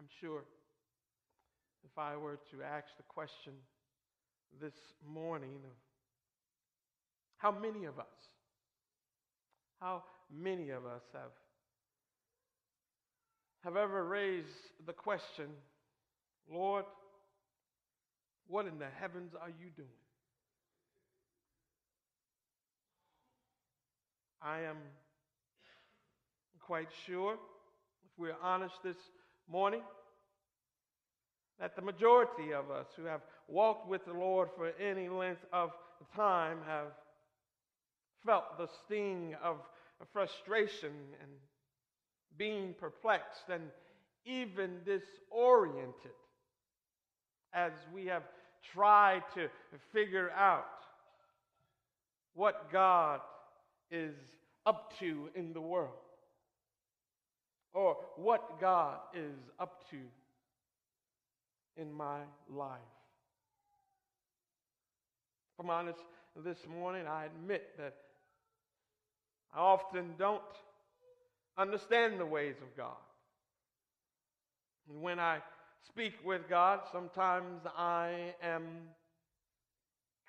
I'm sure if I were to ask the question this morning of how many of us, how many of us have, have ever raised the question, Lord, what in the heavens are you doing? I am quite sure, if we're honest this morning, that the majority of us who have walked with the Lord for any length of time have felt the sting of frustration and being perplexed and even disoriented as we have tried to figure out what God is up to in the world or what God is up to in my life. If I'm honest this morning, I admit that I often don't understand the ways of God. And when I speak with God, sometimes I am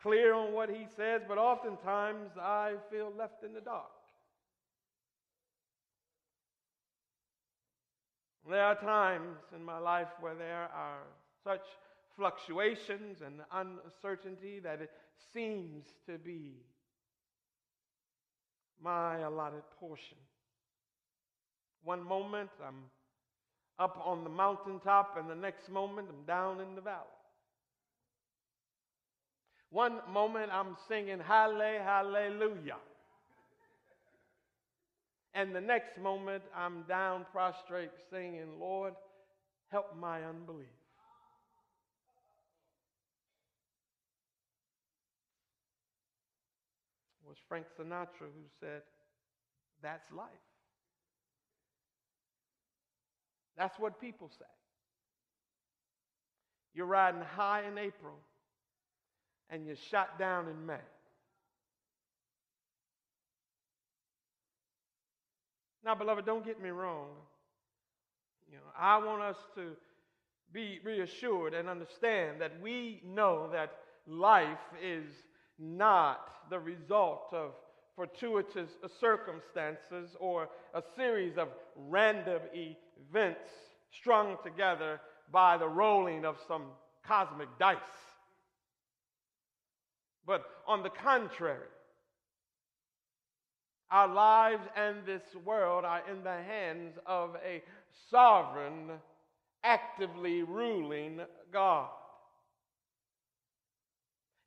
clear on what He says, but oftentimes I feel left in the dark. There are times in my life where there are such fluctuations and uncertainty that it seems to be my allotted portion. One moment I'm up on the mountaintop, and the next moment I'm down in the valley. One moment I'm singing Halle, Hallelujah. And the next moment I'm down prostrate singing, Lord, help my unbelief. Was Frank Sinatra who said, That's life. That's what people say. You're riding high in April and you're shot down in May. Now, beloved, don't get me wrong. You know, I want us to be reassured and understand that we know that life is not the result of fortuitous circumstances or a series of random events strung together by the rolling of some cosmic dice. But on the contrary, our lives and this world are in the hands of a sovereign, actively ruling God.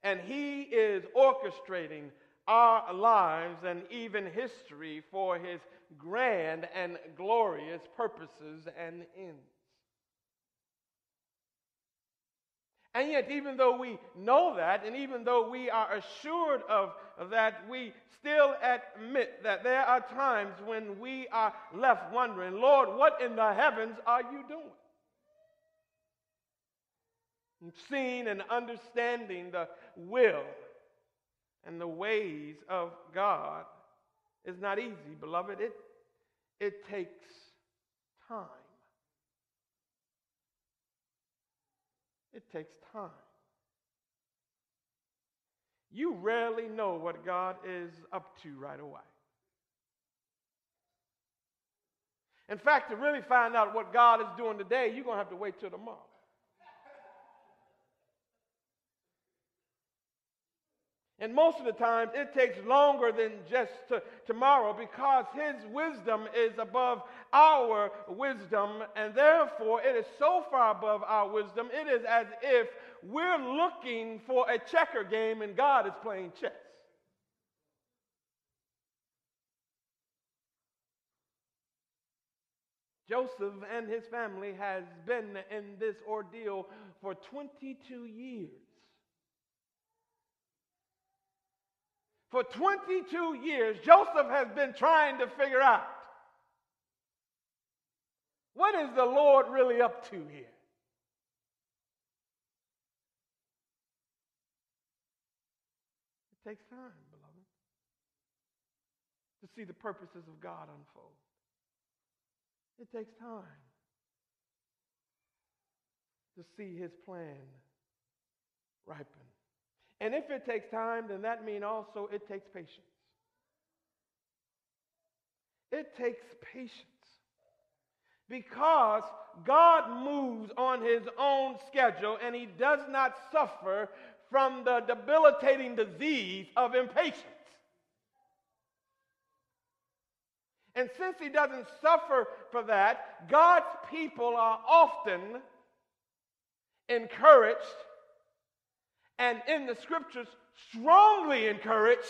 And He is orchestrating our lives and even history for His grand and glorious purposes and ends. And yet, even though we know that, and even though we are assured of that, we still admit that there are times when we are left wondering, Lord, what in the heavens are you doing? Seeing and understanding the will and the ways of God is not easy, beloved. It, it takes time. It takes time. You rarely know what God is up to right away. In fact, to really find out what God is doing today, you're going to have to wait till tomorrow. And most of the time, it takes longer than just to, tomorrow because His wisdom is above our wisdom, and therefore it is so far above our wisdom, it is as if we're looking for a checker game and God is playing chess. Joseph and his family has been in this ordeal for 22 years. For 22 years, Joseph has been trying to figure out what is the Lord really up to here? It takes time, beloved, to see the purposes of God unfold. It takes time. to see his plan ripen. And if it takes time, then that means also it takes patience. It takes patience. Because God moves on his own schedule and he does not suffer from the debilitating disease of impatience. And since he doesn't suffer for that, God's people are often encouraged and in the scriptures strongly encouraged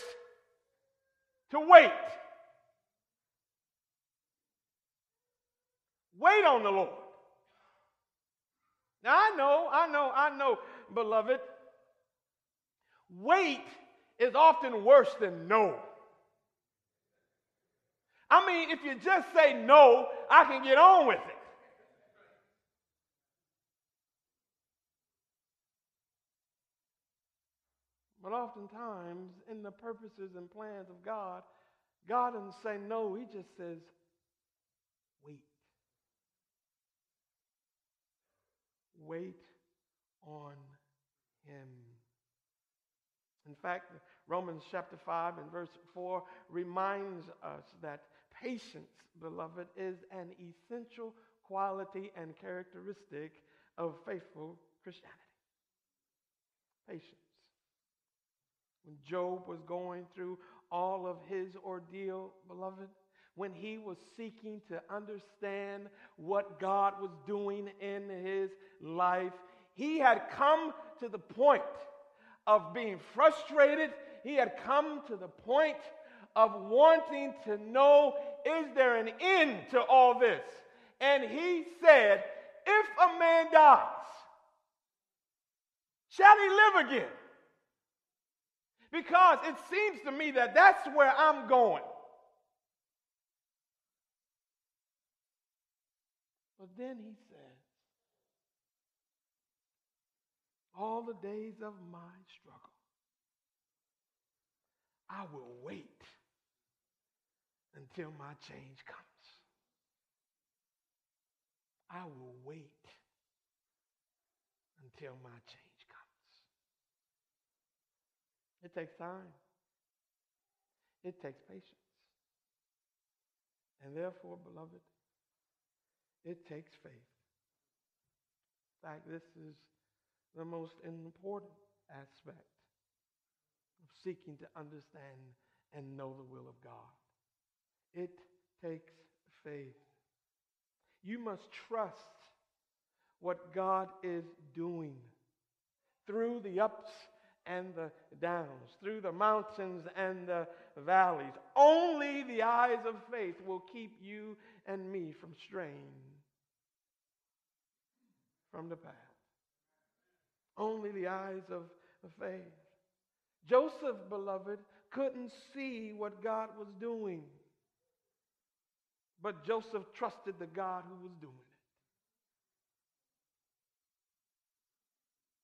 to wait. Wait on the Lord. Now I know, I know, I know, beloved, wait is often worse than no. I mean, if you just say no, I can get on with it. But oftentimes, in the purposes and plans of God, God doesn't say no, He just says, wait. Wait on Him. In fact, Romans chapter 5 and verse 4 reminds us that patience, beloved, is an essential quality and characteristic of faithful Christianity. Patience. When Job was going through all of his ordeal, beloved, when he was seeking to understand what God was doing in his life, he had come to the point of being frustrated. He had come to the point of wanting to know is there an end to all this? And he said, If a man dies, shall he live again? Because it seems to me that that's where I'm going. But then he says, All the days of my struggle, I will wait until my change comes. I will wait until my change. It takes time. It takes patience. And therefore, beloved, it takes faith. In fact, this is the most important aspect of seeking to understand and know the will of God. It takes faith. You must trust what God is doing through the ups and the downs, through the mountains and the valleys. Only the eyes of faith will keep you and me from straying from the path. Only the eyes of, faith. Joseph, beloved, couldn't see what God was doing. But Joseph trusted the God who was doing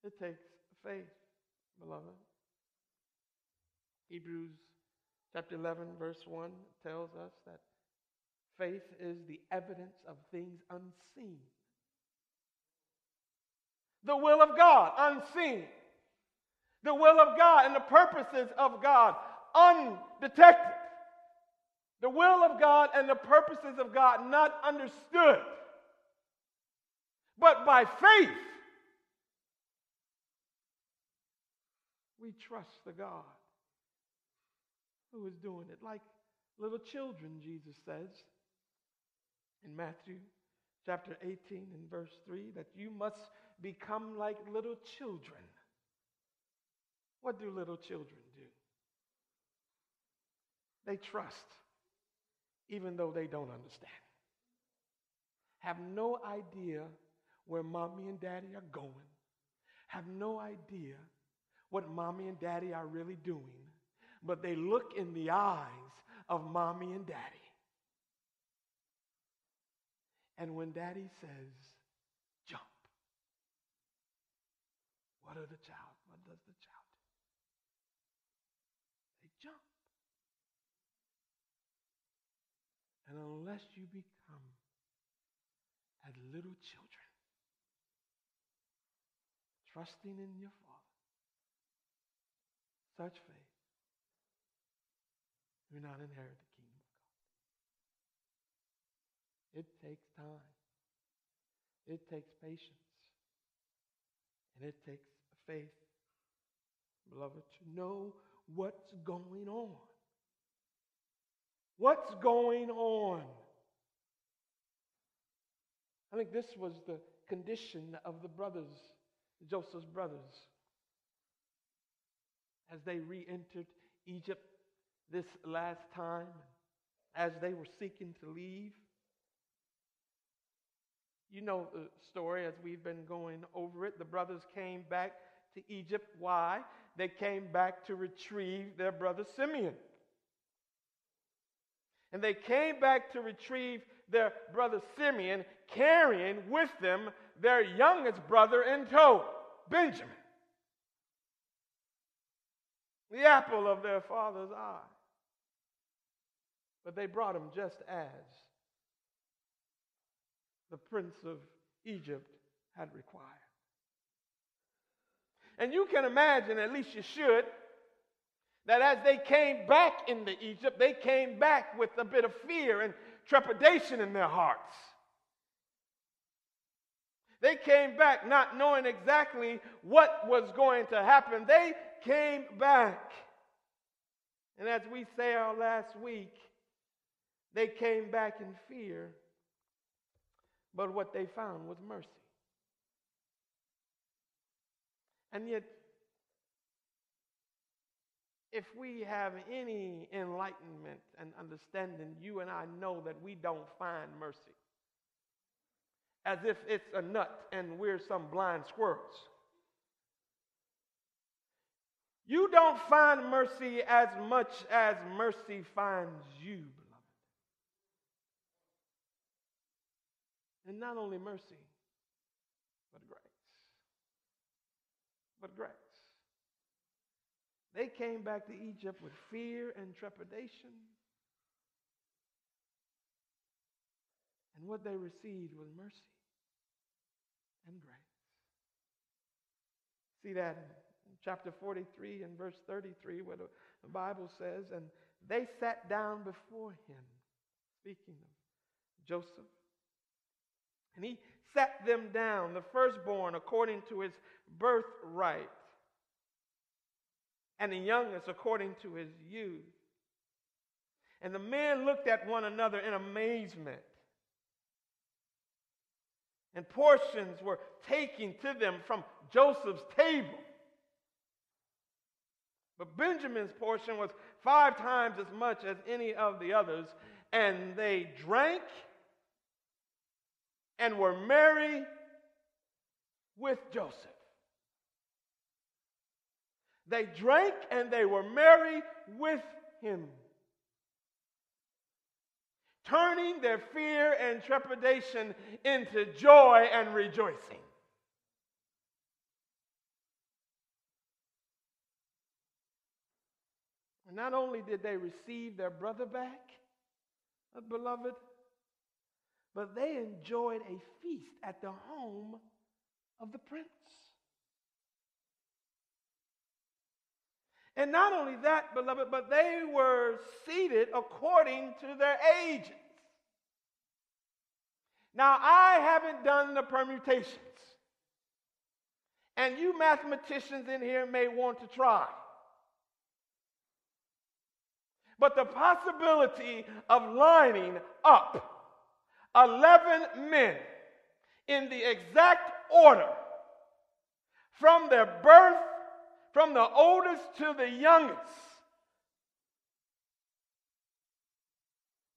it. It takes faith beloved. Hebrews chapter 11, verse 1 tells us that faith is the evidence of things unseen. The will of God, unseen. The will of God and the purposes of God, undetected. The will of God and the purposes of God, not understood. But by faith, we trust the God who is doing it. Like little children, Jesus says in Matthew chapter 18 and verse 3 that you must become like little children. What do little children do? They trust even though they don't understand. Have no idea where mommy and daddy are going. Have no idea what mommy and daddy are really doing, but they look in the eyes of mommy and daddy. And when daddy says, jump, what are the child, what does the child do? They jump. And unless you become as little children, trusting in your Father, such faith, you're not inherit the kingdom of God. It takes time. It takes patience. And it takes faith, beloved, to know what's going on. What's going on? I think this was the condition of the brothers, Joseph's brothers, as they re entered Egypt this last time, as they were seeking to leave. You know the story as we've been going over it. The brothers came back to Egypt. Why? They came back to retrieve their brother Simeon. And they came back to retrieve their brother Simeon, carrying with them their youngest brother in tow, Benjamin, the apple of their father's eye. But they brought him just as the prince of Egypt had required. And you can imagine, at least you should, that as they came back into Egypt, they came back with a bit of fear and trepidation in their hearts. They came back not knowing exactly what was going to happen. They came back. And as we say our last week, they came back in fear, but what they found was mercy. And yet, if we have any enlightenment and understanding, you and I know that we don't find mercy. As if it's a nut and we're some blind squirrels. You don't find mercy as much as mercy finds you, beloved. And not only mercy, but grace. But grace. They came back to Egypt with fear and trepidation. And what they received was mercy and grace. See that chapter 43 and verse 33, where the, Bible says, And they sat down before him, speaking of Joseph. And he sat them down, the firstborn, according to his birthright and the youngest according to his youth. And the men looked at one another in amazement. And portions were taken to them from Joseph's table. But Benjamin's portion was five times as much as any of the others. And they drank and were merry with Joseph. They drank and they were merry with him, turning their fear and trepidation into joy and rejoicing. And not only did they receive their brother back, uh, beloved, but they enjoyed a feast at the home of the prince. And not only that, beloved, but they were seated according to their ages. Now, I haven't done the permutations. And you mathematicians in here may want to try. But the possibility of lining up 11 men in the exact order from their birth from the oldest to the youngest.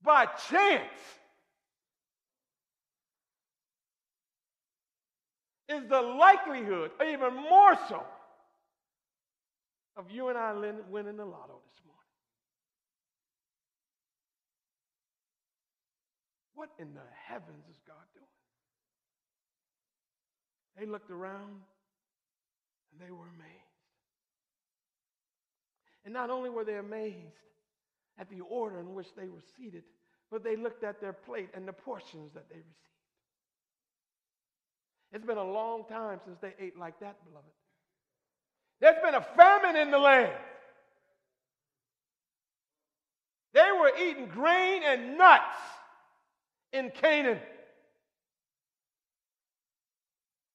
By chance is the likelihood, even more so, of you and I winning the lotto this morning. What in the heavens is God doing? They looked around and they were amazed. And not only were they amazed at the order in which they were seated, but they looked at their plate and the portions that they received. It's been a long time since they ate like that, beloved. There's been a famine in the land. They were eating grain and nuts in Canaan.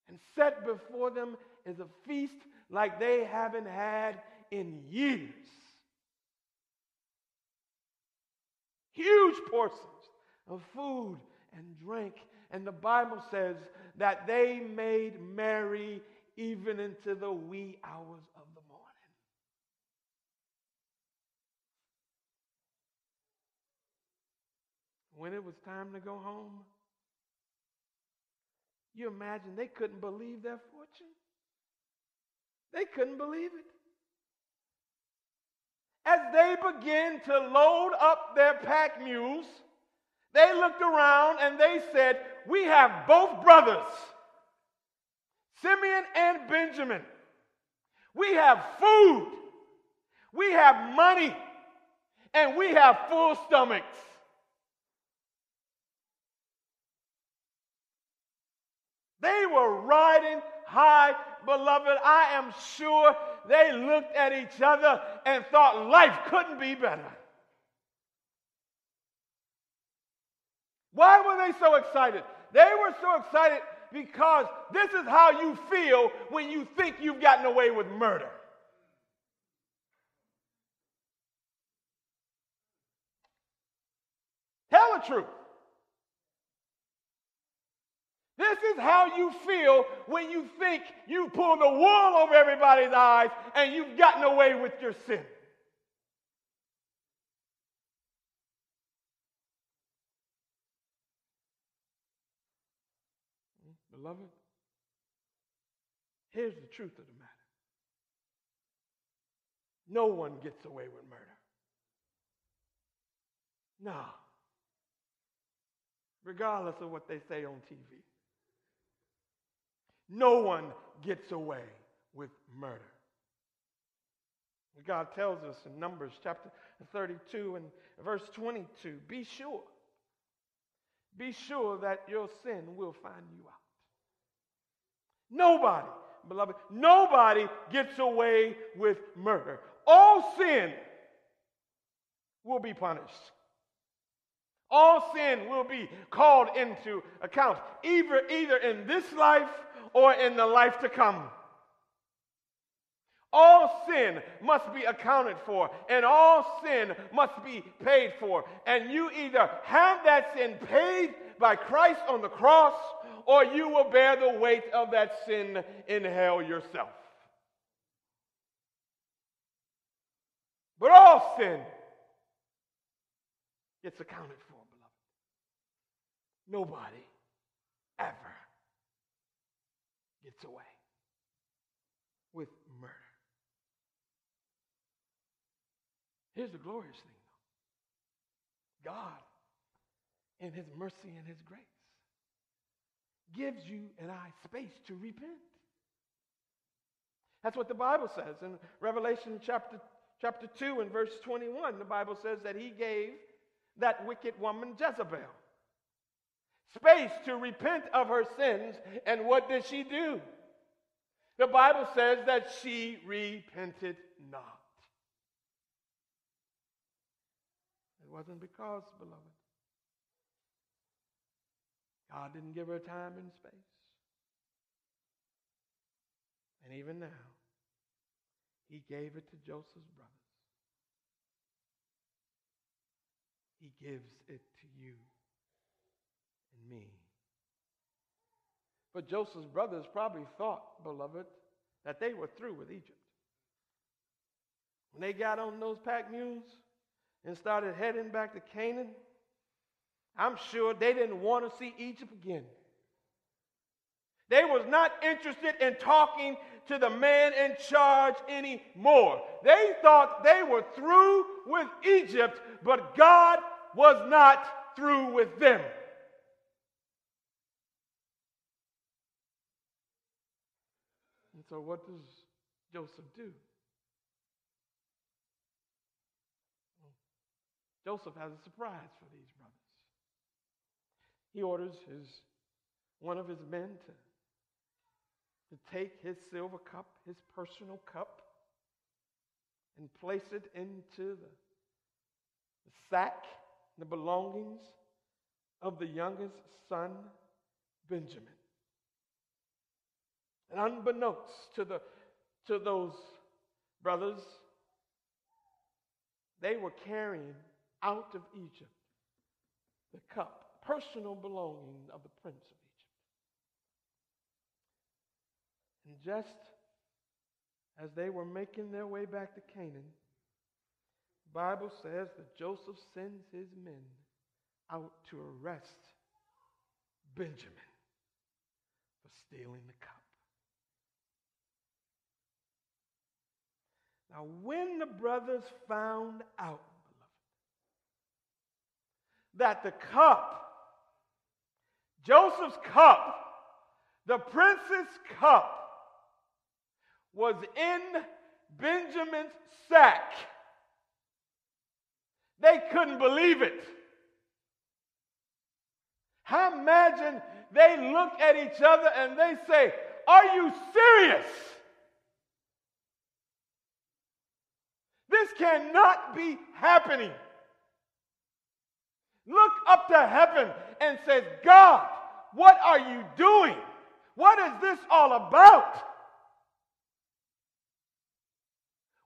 And set before them is a feast like they haven't had in years. Huge portions of food and drink. And the Bible says that they made merry even into the wee hours of the morning. When it was time to go home, you imagine they couldn't believe their fortune. They couldn't believe it. As they began to load up their pack mules, they looked around and they said, We have both brothers, Simeon and Benjamin. We have food, we have money, and we have full stomachs. They were riding high, beloved. I am sure they looked at each other and thought life couldn't be better. Why were they so excited? They were so excited because this is how you feel when you think you've gotten away with murder. Tell the truth. This is how you feel when you think you've pulled the wool over everybody's eyes and you've gotten away with your sin. Beloved, here's the truth of the matter no one gets away with murder. No. Regardless of what they say on TV. No one gets away with murder. God tells us in Numbers chapter 32 and verse 22 be sure, be sure that your sin will find you out. Nobody, beloved, nobody gets away with murder. All sin will be punished. All sin will be called into account, either, either in this life or in the life to come. All sin must be accounted for, and all sin must be paid for. And you either have that sin paid by Christ on the cross, or you will bear the weight of that sin in hell yourself. But all sin gets accounted for, beloved. Nobody ever gets away with murder. Here's the glorious thing, though God, in His mercy and His grace, gives you and I space to repent. That's what the Bible says in Revelation chapter, chapter 2 and verse 21. The Bible says that He gave that wicked woman Jezebel space to repent of her sins. And what did she do? The Bible says that she repented not. It wasn't because, beloved, God didn't give her time and space. And even now, he gave it to Joseph's brothers. He gives it to you me. But Joseph's brothers probably thought, beloved, that they were through with Egypt. When they got on those pack mules and started heading back to Canaan, I'm sure they didn't want to see Egypt again. They was not interested in talking to the man in charge anymore. They thought they were through with Egypt, but God was not through with them. So, what does Joseph do? Well, Joseph has a surprise for these brothers. He orders his, one of his men to to take his silver cup, his personal cup, and place it into the, the sack, the belongings of the youngest son, Benjamin. And unbeknownst to, the, to those brothers, they were carrying out of Egypt the cup, personal belonging of the prince of Egypt. And just as they were making their way back to Canaan, the Bible says that Joseph sends his men out to arrest Benjamin for stealing the cup. Now, when the brothers found out, beloved, that the cup, Joseph's cup, the prince's cup, was in Benjamin's sack, they couldn't believe it. I imagine they look at each other and they say, Are you serious? This cannot be happening. Look up to heaven and says, God, what are you doing? What is this all about?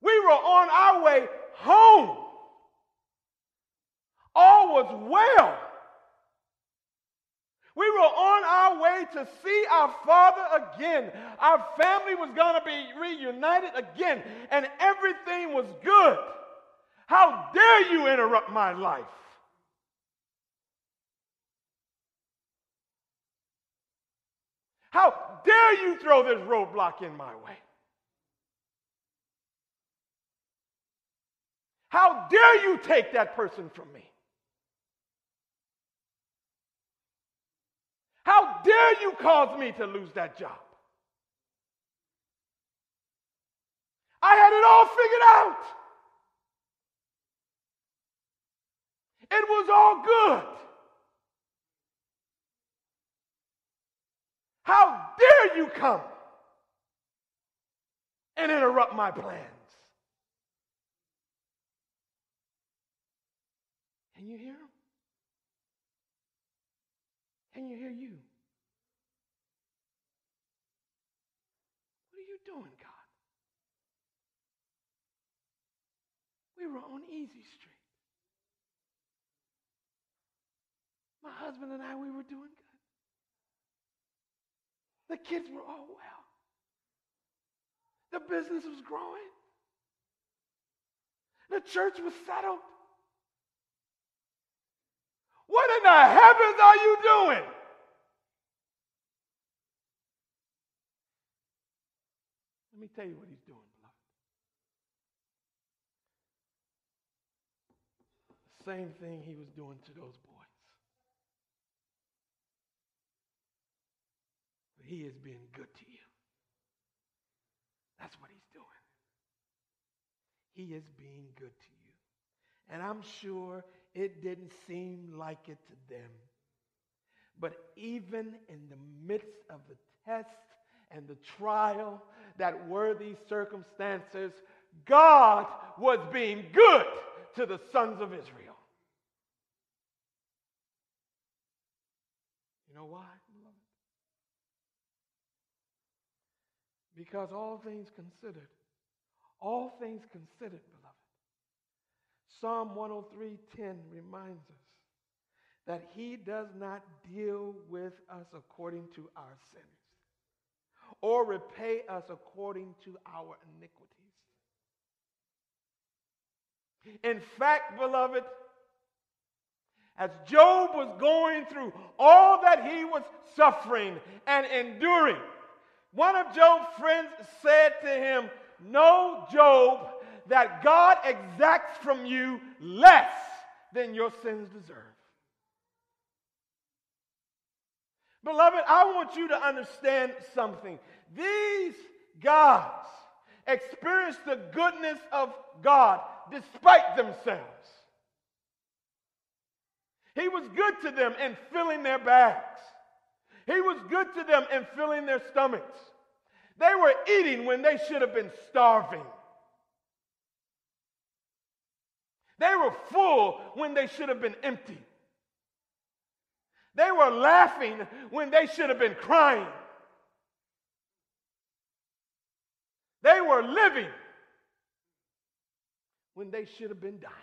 We were on our way home. All was well. We were on our way to see our father again. Our family was going to be reunited again, and everything was good. How dare you interrupt my life? How dare you throw this roadblock in my way? How dare you take that person from me? How dare you cause me to lose that job? I had it all figured out. It was all good. How dare you come and interrupt my plans? Can you hear him? Can you hear you? What are you doing, God? We were on Easy Street. My husband and I, we were doing good. The kids were all well. The business was growing. The church was settled. What in the heavens are you doing? Let me tell you what he's doing, beloved. Same thing he was doing to those boys. He is being good to you. That's what he's doing. He is being good to you. And I'm sure it didn't seem like it to them. But even in the midst of the test and the trial that were these circumstances, God was being good to the sons of Israel. You know why? Because all things considered, all things considered, Psalm 103:10 reminds us that he does not deal with us according to our sins or repay us according to our iniquities. In fact, beloved, as Job was going through all that he was suffering and enduring, one of Job's friends said to him, No, Job, that God exacts from you less than your sins deserve. Beloved, I want you to understand something. These guys experienced the goodness of God despite themselves. He was good to them in filling their bags. He was good to them in filling their stomachs. They were eating when they should have been starving. They were full when they should have been empty. They were laughing when they should have been crying. They were living when they should have been dying.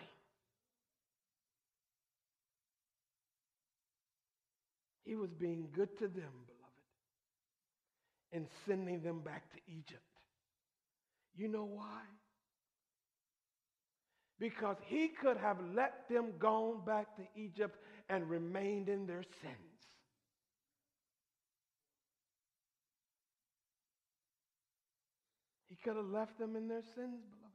He was being good to them, beloved, and sending them back to Egypt. You know why? Because he could have let them go back to Egypt and remained in their sins. He could have left them in their sins, beloved.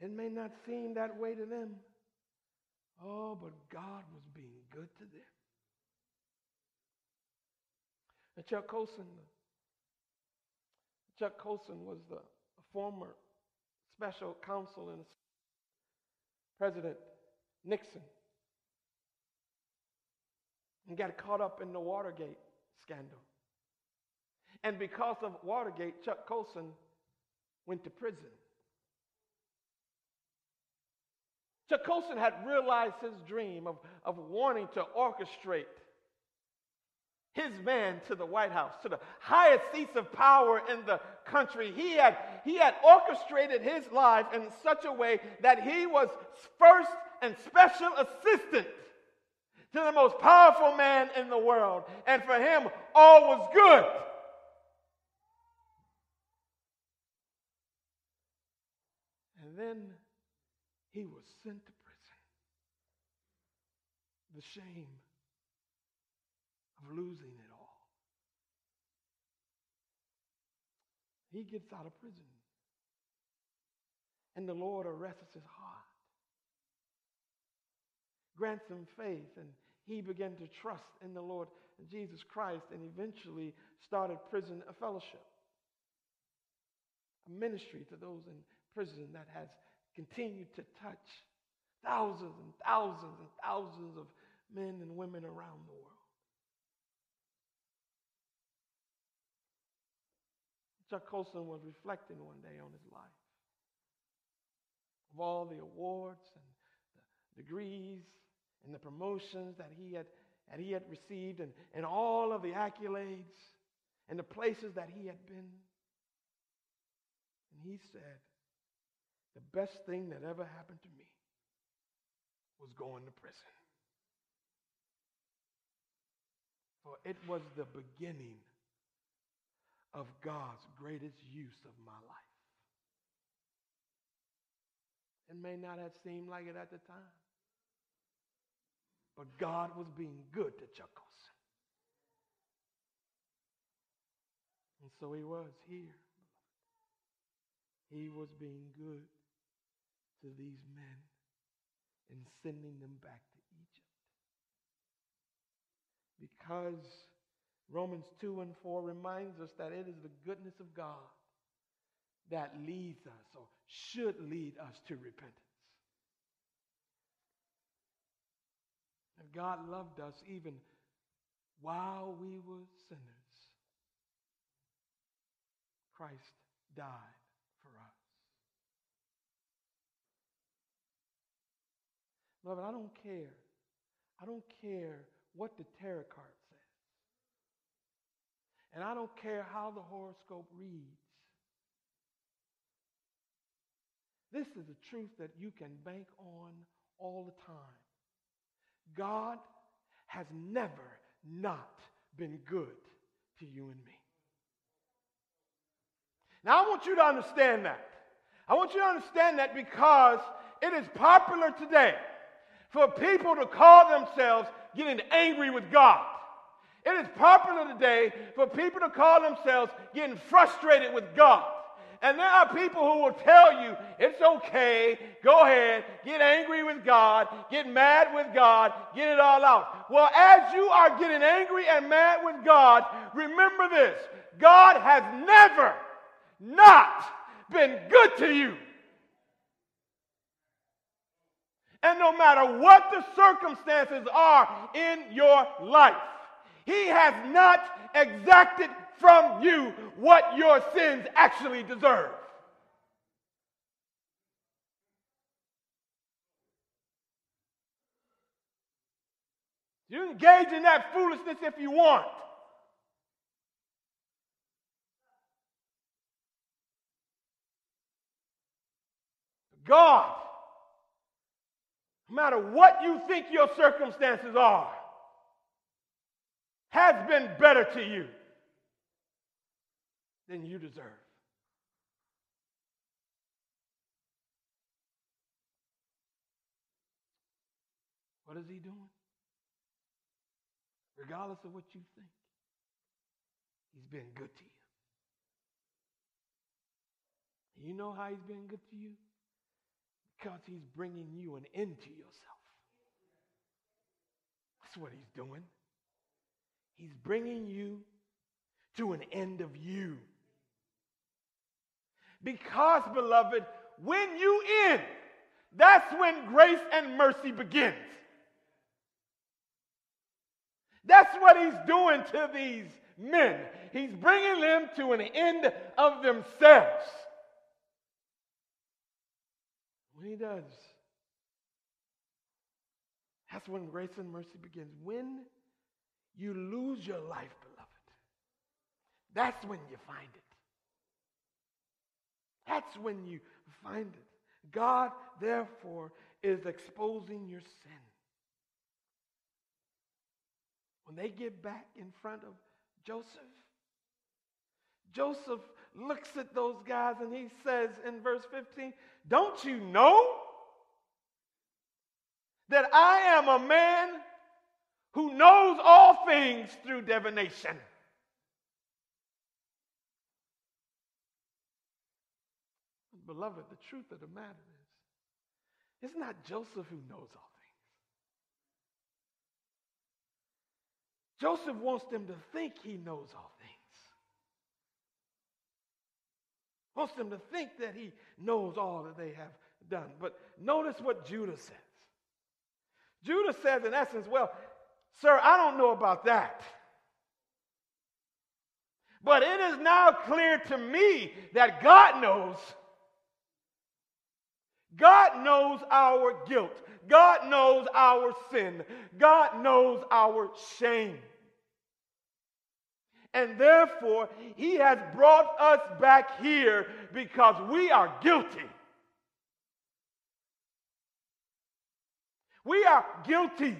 It may not seem that way to them. Oh, but God was being good to them. And Chuck Colson, Chuck Colson was the former special counsel in President Nixon and got caught up in the Watergate scandal. And because of Watergate, Chuck Colson went to prison. Chuck Colson had realized his dream of, of wanting to orchestrate his man to the White House, to the highest seats of power in the country. He had, he had orchestrated his life in such a way that he was first and special assistant to the most powerful man in the world. And for him, all was good. And then he was sent to prison. The shame of losing it all. He gets out of prison. And the Lord arrests his heart, grants him faith, and he began to trust in the Lord Jesus Christ and eventually started prison a fellowship, a ministry to those in prison that has continued to touch thousands and thousands and thousands of men and women around the world. Chuck Colson was reflecting one day on his life of all the awards and the degrees and the promotions that he had, that he had received and, and all of the accolades and the places that he had been. And he said, the best thing that ever happened to me was going to prison. For it was the beginning of God's greatest use of my life. It may not have seemed like it at the time, but God was being good to Chuck. And so he was here. He was being good to these men and sending them back to Egypt. Because Romans 2 and 4 reminds us that it is the goodness of God that leads us or should lead us to repentance. And God loved us even while we were sinners. Christ died for us. Beloved, I don't care. I don't care what the tarot card says. And I don't care how the horoscope reads. This is a truth that you can bank on all the time. God has never not been good to you and me. Now, I want you to understand that. I want you to understand that because it is popular today for people to call themselves getting angry with God. It is popular today for people to call themselves getting frustrated with God. And there are people who will tell you it's okay, go ahead, get angry with God, get mad with God, get it all out. Well, as you are getting angry and mad with God, remember this God has never not been good to you. And no matter what the circumstances are in your life, He has not exacted from you what your sins actually deserve. You engage in that foolishness if you want. God, no matter what you think your circumstances are, has been better to you than you deserve. What is he doing? Regardless of what you think, he's been good to you. You know how he's been good to you? Because he's bringing you an end to yourself. That's what he's doing. He's bringing you to an end of you. Because, beloved, when you end, that's when grace and mercy begins. That's what he's doing to these men. He's bringing them to an end of themselves. When he does, that's when grace and mercy begins. When you lose your life, beloved, that's when you find it. That's when you find it. God, therefore, is exposing your sin. When they get back in front of Joseph, Joseph looks at those guys and he says in verse 15, Don't you know that I am a man who knows all things through divination? Beloved, the truth of the matter is, it's not Joseph who knows all things. Joseph wants them to think he knows all things. Wants them to think that he knows all that they have done. But notice what Judah says. Judah says, in essence, well, sir, I don't know about that. But it is now clear to me that God knows God knows our guilt. God knows our sin. God knows our shame. And therefore, He has brought us back here because we are guilty. We are guilty.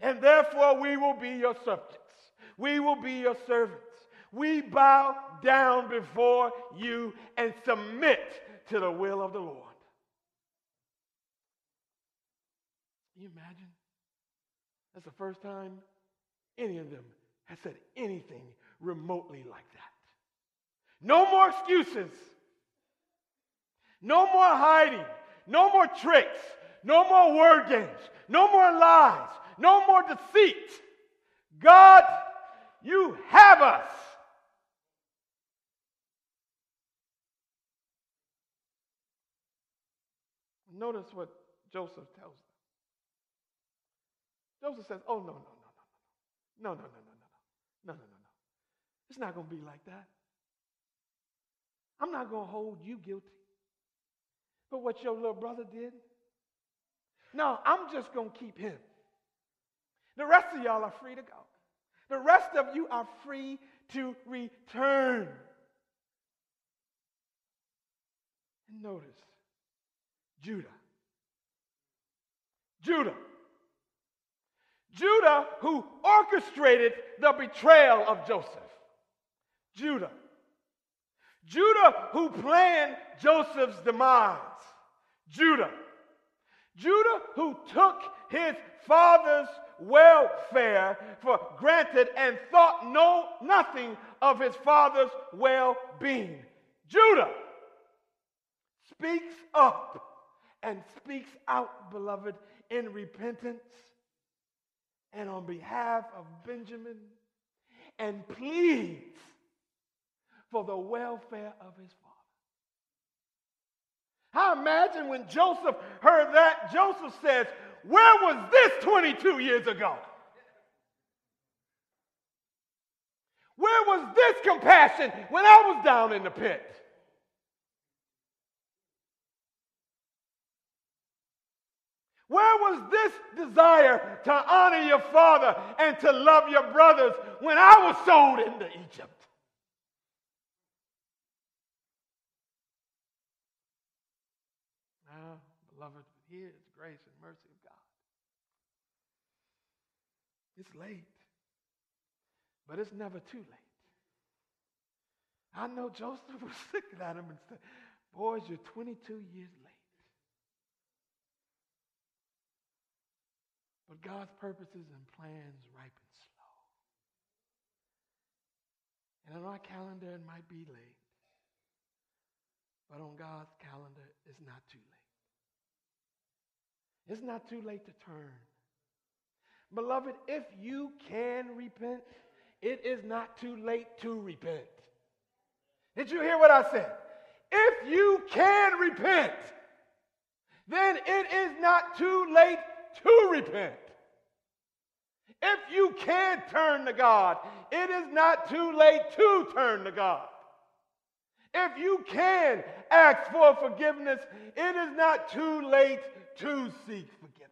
And therefore, we will be your subjects. We will be your servants. We bow down before you and submit to the will of the Lord. Can you imagine? That's the first time any of them has said anything remotely like that. No more excuses. No more hiding. No more tricks. No more word games. No more lies. No more deceit. God, you have us. Notice what Joseph tells them. Joseph says, Oh, no, no, no, no, no, no, no, no, no, no, no, no, no, no. It's not going to be like that. I'm not going to hold you guilty for what your little brother did. No, I'm just going to keep him. The rest of y'all are free to go. The rest of you are free to return. And notice Judah. Judah Judah, who orchestrated the betrayal of Joseph. Judah. Judah, who planned Joseph's demise. Judah. Judah, who took his father's welfare for granted and thought no nothing of his father's well-being. Judah speaks up and speaks out, beloved, in repentance and on behalf of Benjamin and pleads for the welfare of his father. I imagine when Joseph heard that, Joseph says, Where was this 22 years ago? Where was this compassion when I was down in the pit? Where was this desire to honor your father and to love your brothers when I was sold into Egypt? Now, beloved, is grace and mercy of God. It's late, but it's never too late. I know Joseph was looking at him and said, Boys, you're 22 years late. But God's purposes and plans ripen slow. And on our calendar, it might be late. But on God's calendar, it's not too late. It's not too late to turn. Beloved, if you can repent, it is not too late to repent. Did you hear what I said? If you can repent, then it is not too late to repent. If you can turn to God, it is not too late to turn to God. If you can ask for forgiveness, it is not too late to seek forgiveness.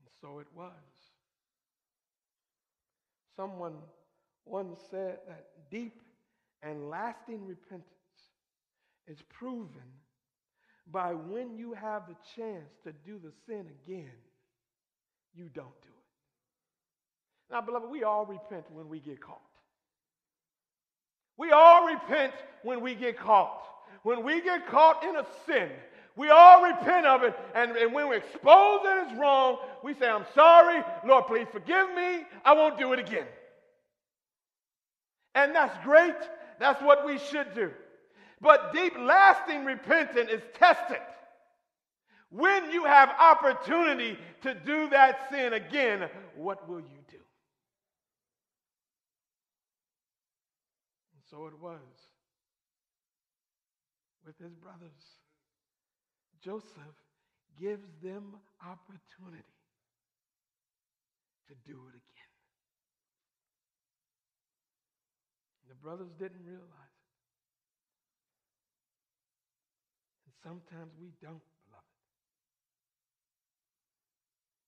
And so it was. Someone once said that deep and lasting repentance is proven by when you have the chance to do the sin again, you don't do it. Now, beloved, we all repent when we get caught. We all repent when we get caught. When we get caught in a sin, we all repent of it. And, and when we expose that it's wrong, we say, I'm sorry. Lord, please forgive me. I won't do it again. And that's great. That's what we should do. But deep, lasting repentance is tested. When you have opportunity to do that sin again, what will you do? And so it was with his brothers. Joseph gives them opportunity to do it again. The brothers didn't realize. It. And Sometimes we don't, beloved.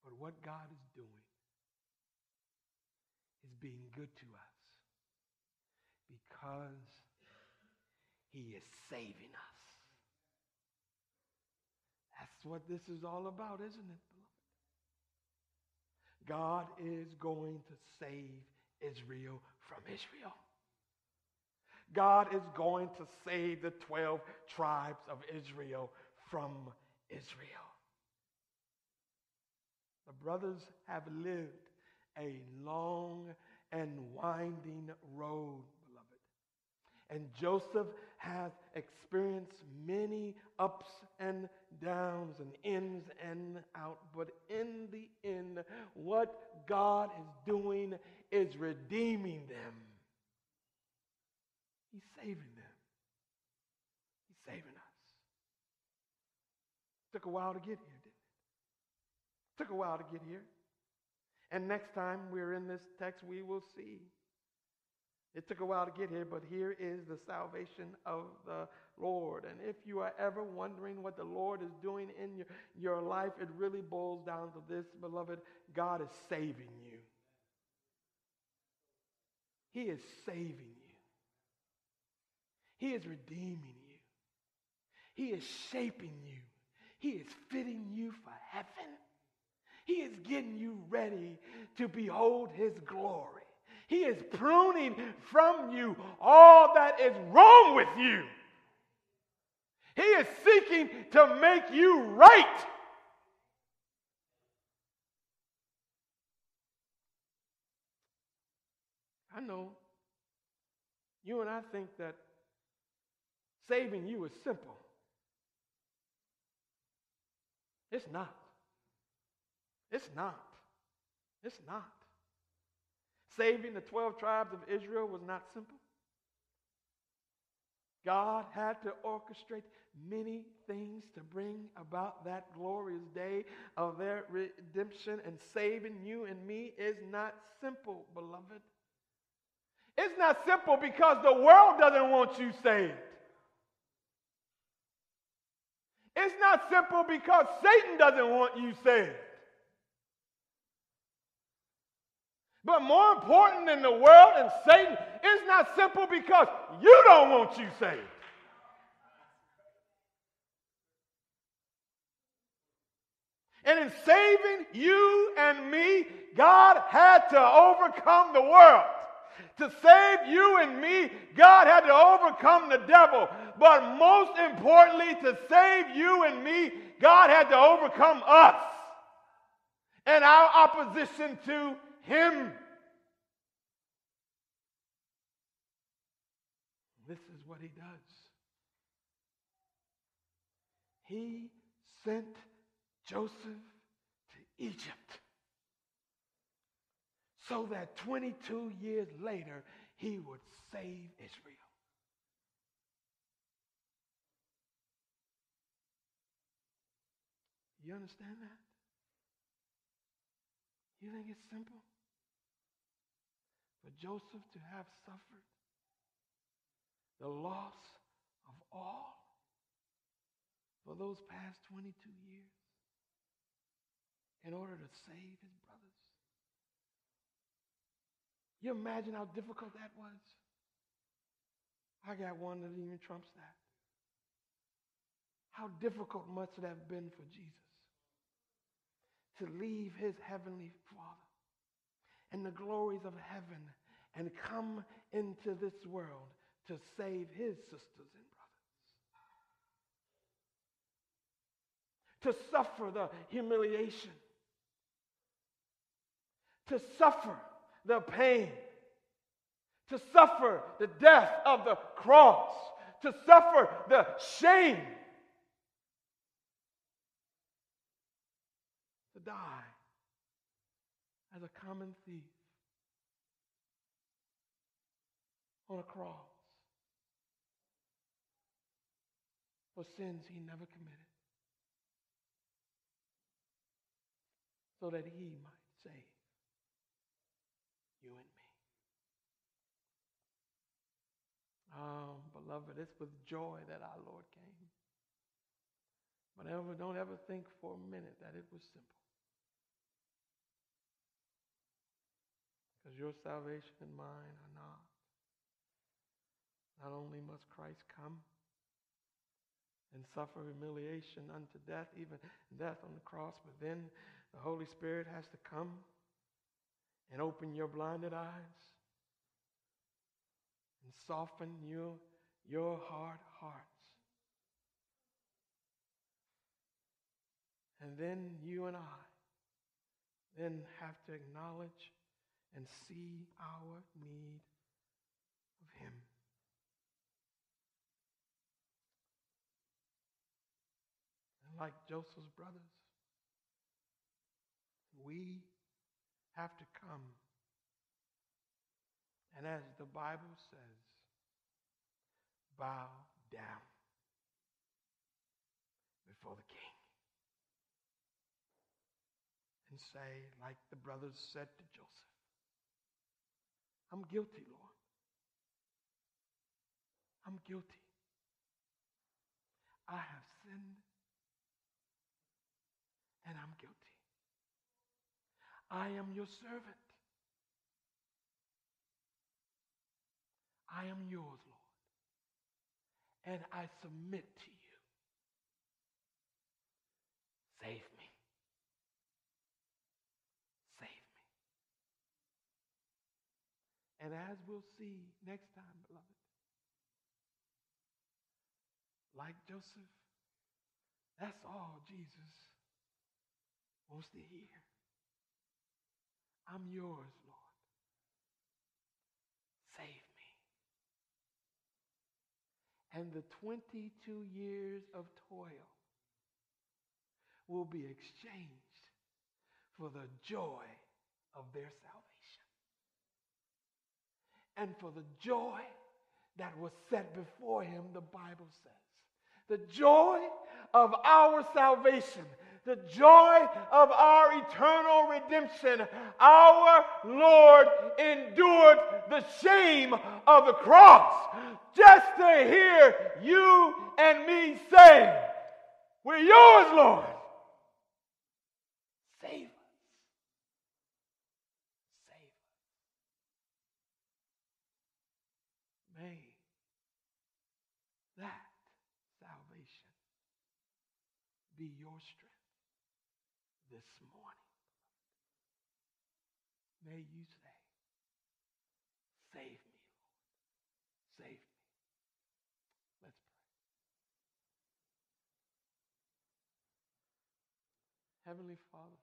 But what God is doing is being good to us because he is saving us. What this is all about, isn't it, beloved? God is going to save Israel from Israel. God is going to save the 12 tribes of Israel from Israel. The brothers have lived a long and winding road, beloved. And Joseph has experienced many ups and downs and ins and out. But in the end, what God is doing is redeeming them He's saving them. He's saving us. Took a while to get here, didn't it? Took a while to get here. And next time we're in this text, we will see. It took a while to get here, but here is the salvation of the Lord. And if you are ever wondering what the Lord is doing in your, your life, it really boils down to this, beloved God is saving you. He is saving you. He is redeeming you. He is shaping you. He is fitting you for heaven. He is getting you ready to behold his glory. He is pruning from you all that is wrong with you. He is seeking to make you right. I know you and I think that saving you is simple. It's not. It's not. It's not. Saving the 12 tribes of Israel was not simple. God had to orchestrate many things to bring about that glorious day of their redemption and saving you and me is not simple, beloved. It's not simple because the world doesn't want you saved. It's not simple because Satan doesn't want you saved. But more important than the world and Satan, it's not simple because you don't want you saved. And in saving you and me, God had to overcome the world. To save you and me, God had to overcome the devil. But most importantly, to save you and me, God had to overcome us and our opposition to Him. This is what He does. He sent Joseph to Egypt so that 22 years later he would save Israel. You understand that? You think it's simple? For Joseph to have suffered the loss of all for those past 22 years in order to save his brothers? You imagine how difficult that was? I got one that even trumps that. How difficult must it have been for Jesus to leave his heavenly Father and the glories of heaven and come into this world to save his sisters and brothers. To suffer the humiliation. To suffer the pain, to suffer the death of the cross, to suffer the shame, to die as a common thief on a cross for sins he never committed so that he might save you and me. Oh, beloved, it's with joy that our Lord came. But don't ever think for a minute that it was simple. Your salvation and mine are not. Not only must Christ come and suffer humiliation unto death, even death on the cross, but then the Holy Spirit has to come and open your blinded eyes and soften your, your hard hearts. And then you and I then have to acknowledge and see our need of Him. And like Joseph's brothers, we have to come. And as the Bible says, bow down before the king. And say, like the brothers said to I'm guilty, Lord. I'm guilty. I have sinned and I'm guilty. I am your servant. I am yours, Lord. And I submit to you. Save me. Save me. And as we'll see next time, beloved, like Joseph, that's all Jesus wants to hear. I'm yours, Lord. Save me. And the 22 years of toil will be exchanged for the joy of their salvation. And for the joy that was set before him, the Bible says the joy of our salvation, the joy of our eternal redemption. Our Lord endured the shame of the cross just to hear you and me say, We're yours, Lord. Save us. Save us. May that salvation be your strength this morning. May you say, Save me, Lord. Save me. Let's pray. Heavenly Father,